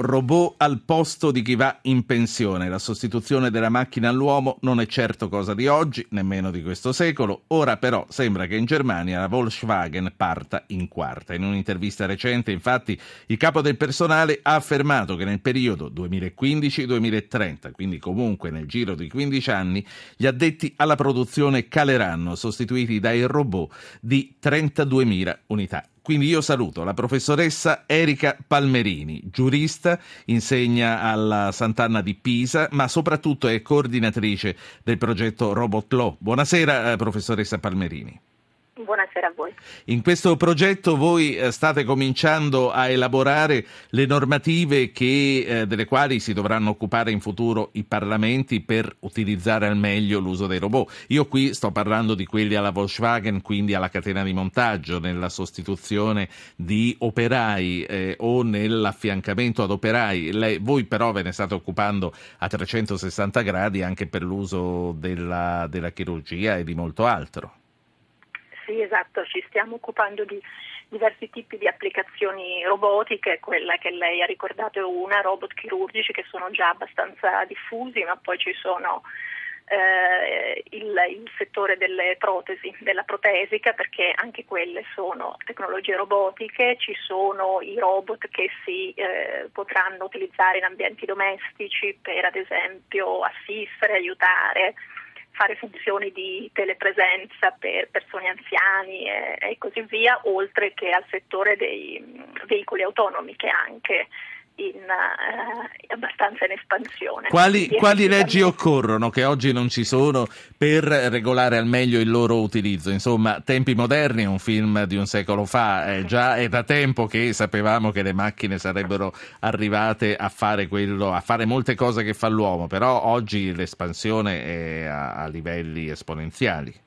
Robot al posto di chi va in pensione. La sostituzione della macchina all'uomo non è certo cosa di oggi, nemmeno di questo secolo. Ora però sembra che in Germania la Volkswagen parta in quarta. In un'intervista recente, infatti, il capo del personale ha affermato che nel periodo 2015-2030, quindi comunque nel giro di 15 anni, gli addetti alla produzione caleranno, sostituiti dai robot di 32.000 unità. Quindi io saluto la professoressa Erika Palmerini, giurista, insegna alla Sant'Anna di Pisa, ma soprattutto è coordinatrice del progetto Robot Law. Buonasera, eh, professoressa Palmerini. Buonasera a voi. In questo progetto voi eh, state cominciando a elaborare le normative che, eh, delle quali si dovranno occupare in futuro i parlamenti per utilizzare al meglio l'uso dei robot. Io qui sto parlando di quelli alla Volkswagen, quindi alla catena di montaggio, nella sostituzione di operai eh, o nell'affiancamento ad operai. Lei, voi però ve ne state occupando a 360 gradi anche per l'uso della, della chirurgia e di molto altro. Sì, esatto, ci stiamo occupando di diversi tipi di applicazioni robotiche, quella che lei ha ricordato è una, robot chirurgici che sono già abbastanza diffusi, ma poi ci sono eh, il, il, settore delle protesi, della protesica, perché anche quelle sono tecnologie robotiche, ci sono i robot che si eh, potranno utilizzare in ambienti domestici per ad esempio assistere, aiutare fare funzioni di telepresenza per persone anziani e, e così via, oltre che al settore dei veicoli autonomi che anche in, eh, abbastanza in espansione. Quali, quali leggi occorrono che oggi non ci sono per regolare al meglio il loro utilizzo? Insomma, Tempi moderni è un film di un secolo fa, eh, già è da tempo che sapevamo che le macchine sarebbero arrivate a fare, quello, a fare molte cose che fa l'uomo, però oggi l'espansione è a, a livelli esponenziali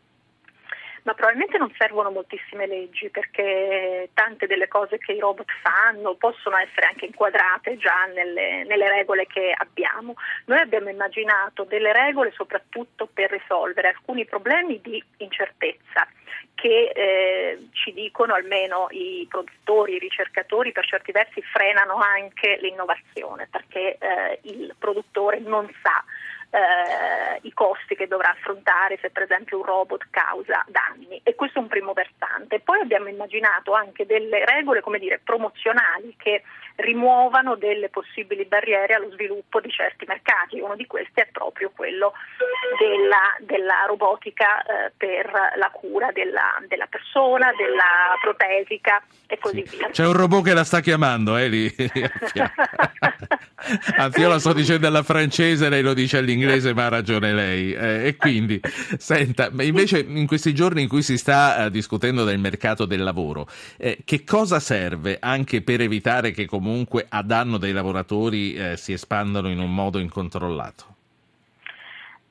ma probabilmente non servono moltissime leggi perché tante delle cose che i robot fanno possono essere anche inquadrate già nelle, nelle regole che abbiamo. Noi abbiamo immaginato delle regole soprattutto per risolvere alcuni problemi di incertezza che eh, ci dicono almeno i produttori, i ricercatori per certi versi frenano anche l'innovazione perché eh, il produttore non sa eh, i costi che dovrà affrontare se per esempio un robot causa danni e questo è un primo versante. Poi abbiamo immaginato anche delle regole come dire, promozionali che rimuovano delle possibili barriere allo sviluppo di certi mercati. Uno di questi è proprio quello della, della robotica eh, per la cura della, della, persona, della protesica e così sì. via. C'è un robot che la sta chiamando, eh, lì. Anzi, io la sto dicendo alla francese, lei lo dice all'inglese, ma ha ragione lei. Eh, e quindi, senta, invece in questi giorni in cui si sta eh, discutendo del mercato del lavoro, eh, che cosa serve anche per evitare che comunque a danno dei lavoratori eh, si espandano in un modo incontrollato?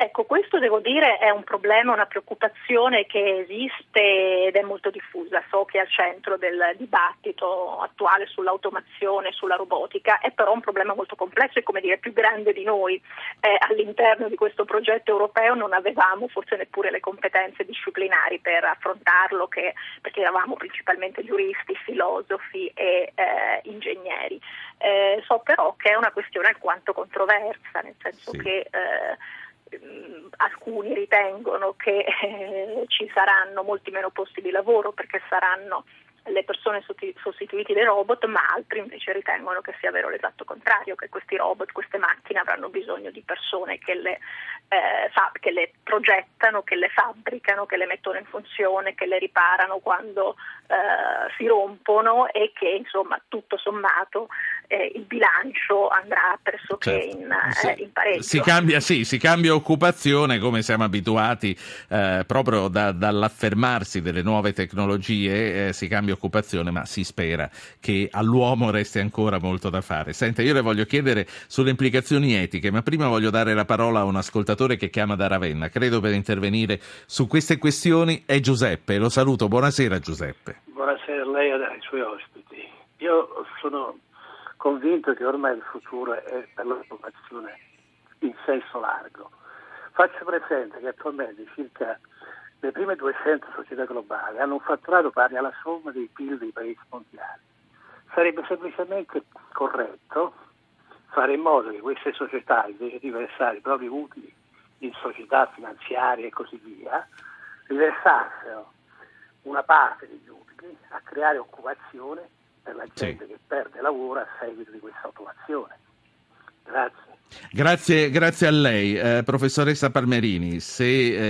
Ecco, questo devo dire è un problema, una preoccupazione che esiste ed è molto diffusa. So che è al centro del dibattito attuale sull'automazione, sulla robotica, è però un problema molto complesso e come dire più grande di noi. Eh, all'interno di questo progetto europeo non avevamo forse neppure le competenze disciplinari per affrontarlo, che, perché eravamo principalmente giuristi, filosofi e eh, ingegneri. Eh, so però che è una questione alquanto controversa, nel senso sì. che eh, alcuni ritengono che eh, ci saranno molti meno posti di lavoro perché saranno le persone sostituite dai robot, ma altri invece ritengono che sia vero l'esatto contrario, che questi robot, queste macchine avranno bisogno di persone che le, eh, fa, che le progettano, che le fabbricano, che le mettono in funzione, che le riparano quando eh, si rompono e che insomma tutto sommato eh, il bilancio andrà pressoché certo. in, sì. Eh, in, pareggio. Si cambia, sì, si cambia occupazione come siamo abituati eh, proprio da, dall'affermarsi delle nuove tecnologie, eh, si cambia occupazione, ma si spera che all'uomo resti ancora molto da fare. Senta, io le voglio chiedere sulle implicazioni etiche, ma prima voglio dare la parola a un ascoltatore che chiama da Ravenna. Credo per intervenire su queste questioni è Giuseppe. Lo saluto. Buonasera Giuseppe. Buonasera a lei e ai suoi ospiti. Io sono convinto che ormai il futuro è per l'occupazione in senso largo. Faccio presente che attualmente circa le prime 200 società globali hanno un fatturato pari alla somma dei PIL dei paesi mondiali. Sarebbe semplicemente corretto fare in modo che queste società, invece di versare i propri utili in società finanziarie e così via, riversassero una parte degli utili a creare occupazione per la gente sì. che perde lavoro a seguito di questa automazione. Grazie. Grazie, grazie, a lei, eh, professoressa Palmerini. Se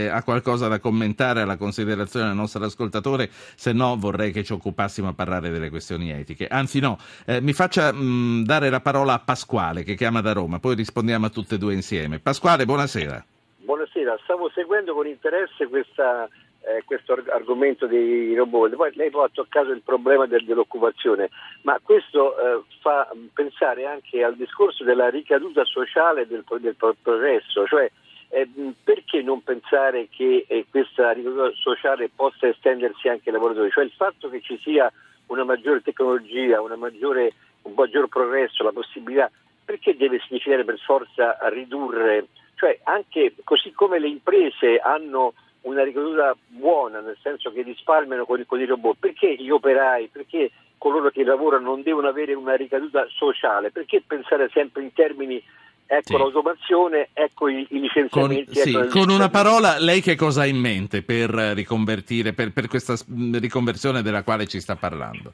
eh, ha qualcosa da commentare alla considerazione del nostro ascoltatore, se no vorrei che ci occupassimo a parlare delle questioni etiche. Anzi no, eh, mi faccia mh, mm, dare la parola a Pasquale che chiama da Roma, poi rispondiamo a tutte e due insieme. Pasquale, buonasera. Buonasera, stavo seguendo con interesse questa eh, questo argomento dei robot. Poi lei ha toccato il problema del, dell'occupazione, ma questo eh, fa pensare anche al discorso della ricaduta sociale del, del progresso, cioè eh, perché non pensare che eh, questa ricaduta sociale possa estendersi anche ai lavoratori? Cioè il fatto che ci sia una maggiore tecnologia, una maggiore, un maggior progresso, la possibilità, perché deve significare per forza ridurre? Cioè anche così come le imprese hanno una ricaduta buona, nel senso che risparmiano con, con i robot, perché gli operai, perché coloro che lavorano non devono avere una ricaduta sociale? Perché pensare sempre in termini ecco sì. l'automazione, ecco i, i licenziamenti. Con, ecco sì, con una parola, lei che cosa ha in mente per riconvertire, per, per questa riconversione della quale ci sta parlando?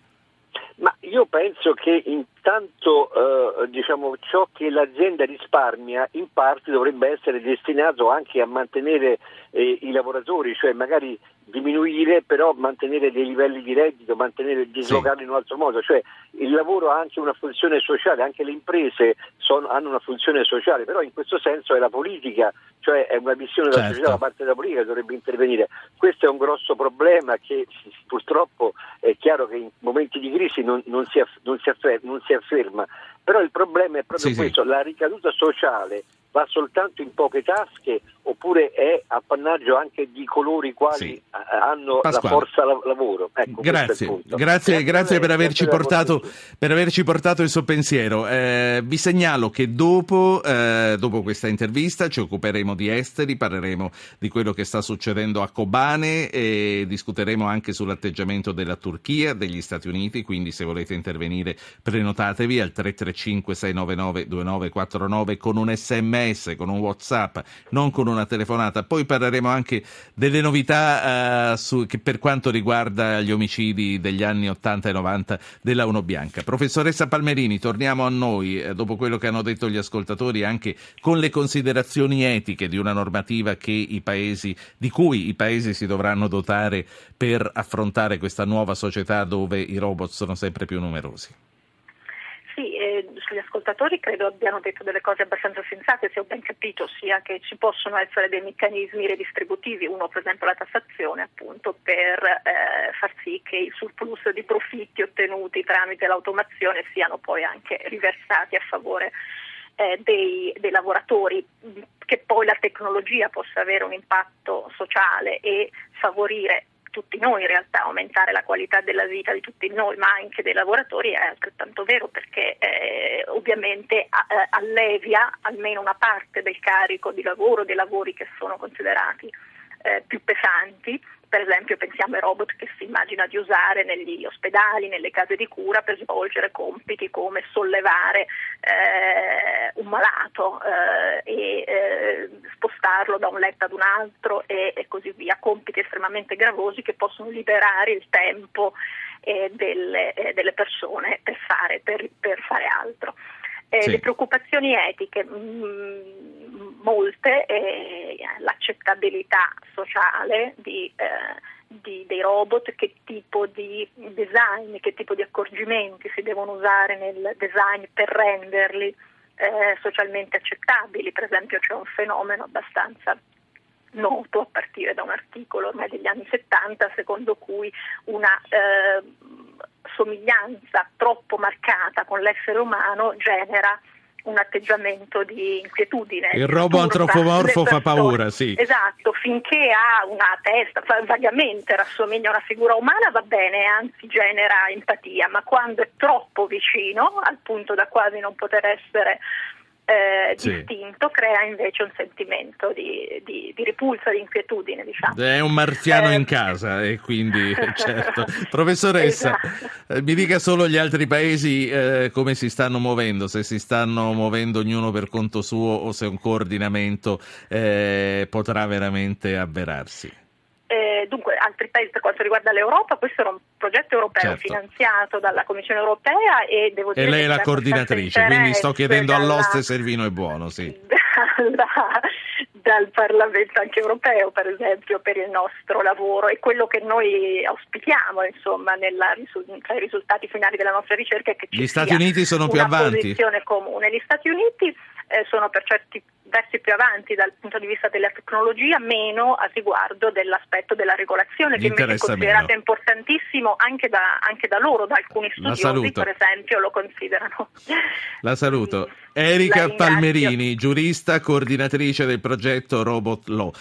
Io penso che intanto eh, diciamo, ciò che l'azienda risparmia in parte dovrebbe essere destinato anche a mantenere eh, i lavoratori, cioè magari diminuire però mantenere dei livelli di reddito, mantenere dislocarli sì. in un altro modo, cioè il lavoro ha anche una funzione sociale, anche le imprese sono, hanno una funzione sociale, però in questo senso è la politica, cioè è una visione della certo. società da parte della politica che dovrebbe intervenire. Questo è un grosso problema che purtroppo è chiaro che in momenti di crisi non, non, si, non, si, afferma, non si, afferma, però il problema è proprio sì, questo, sì. la ricaduta sociale va soltanto in poche tasche oppure è appannaggio anche di coloro i quali sì. hanno Pasquale. la forza lavoro. Ecco, grazie. Grazie, grazie, per, averci portato, per, averci portato, il suo pensiero. Eh, vi segnalo che dopo, eh, dopo, questa intervista ci occuperemo di esteri, parleremo di quello che sta succedendo a Kobane e discuteremo anche sull'atteggiamento della Turchia, degli Stati Uniti, quindi se volete intervenire prenotatevi al 335 699 2949 con un sms, con un whatsapp, non con un una telefonata. Poi parleremo anche delle novità uh, su, per quanto riguarda gli omicidi degli anni 80 e 90 della Uno Bianca. Professoressa Palmerini, torniamo a noi, eh, dopo quello che hanno detto gli ascoltatori, anche con le considerazioni etiche di una normativa paesi, di cui i paesi si dovranno dotare per affrontare questa nuova società dove i robot sono sempre più numerosi. Ascoltatori credo abbiano detto delle cose abbastanza sensate, se ho ben capito, sia che ci possono essere dei meccanismi redistributivi, uno per esempio la tassazione appunto per eh, far sì che i surplus di profitti ottenuti tramite l'automazione siano poi anche riversati a favore eh, dei, dei, lavoratori, che poi la tecnologia possa avere un impatto sociale e favorire tutti noi in realtà, aumentare la qualità della vita di tutti noi, ma anche dei lavoratori è altrettanto vero perché ovviamente eh, allevia almeno una parte del carico di lavoro, dei lavori che sono considerati eh, più pesanti per esempio pensiamo ai robot che si immagina di usare negli ospedali, nelle case di cura per svolgere compiti come sollevare eh, un malato eh, e eh, spostarlo da un letto ad un altro e, e, così via, compiti estremamente gravosi che possono liberare il tempo eh, delle, eh, delle, persone per fare, per, per fare altro. Eh, sì. Le preoccupazioni etiche, mh, mm, molte, eh, l'accettabilità sociale di, eh, di, dei robot, che tipo di design, che tipo di accorgimenti si devono usare nel design per renderli eh, socialmente accettabili. Per esempio c'è un fenomeno abbastanza noto a partire da un articolo ormai degli anni 70 secondo cui una eh, somiglianza troppo marcata con l'essere umano genera un atteggiamento di inquietudine. Il robo antropomorfo fa paura, sì. Esatto, finché ha una testa, vagamente rassomiglia a una figura umana va bene, anzi genera empatia, ma quando è troppo vicino, al punto da quasi non poter essere eh, sì. distinto crea invece un sentimento di, di, di ripulsa, di inquietudine. Diciamo. È un marziano eh, in casa e quindi certo. Professoressa, esatto. Eh, mi dica solo gli altri paesi eh, come si stanno muovendo, se si stanno muovendo ognuno per conto suo o se un coordinamento eh, potrà veramente avverarsi. Eh, dunque, altri paesi per quanto riguarda l'Europa, questo era un progetto europeo certo. finanziato dalla Commissione europea e devo dire. E lei è la coordinatrice, quindi sto chiedendo dalla, all'oste se il vino è buono, sì. Dalla, dal Parlamento anche europeo, per esempio, per il nostro lavoro e quello che noi auspichiamo, insomma, nella, tra i risultati finali della nostra ricerca è che ci Gli Stati Uniti sono più avanti. posizione comune. Gli Stati Uniti eh, sono per certi versi più avanti dal punto di vista della tecnologia, meno a riguardo dell'aspetto della regolazione, che invece è considerato meno. importantissimo anche da, anche da, loro, da alcuni studiosi, per esempio, lo considerano. La saluto. Erika La Palmerini, giurista, coordinatrice del progetto Robot Law.